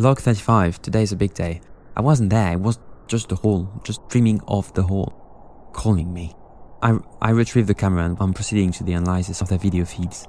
Log 35, today's a big day. I wasn't there, it was just the hall, just dreaming of the hall, calling me. I, I retrieve the camera and I'm proceeding to the analysis of the video feeds.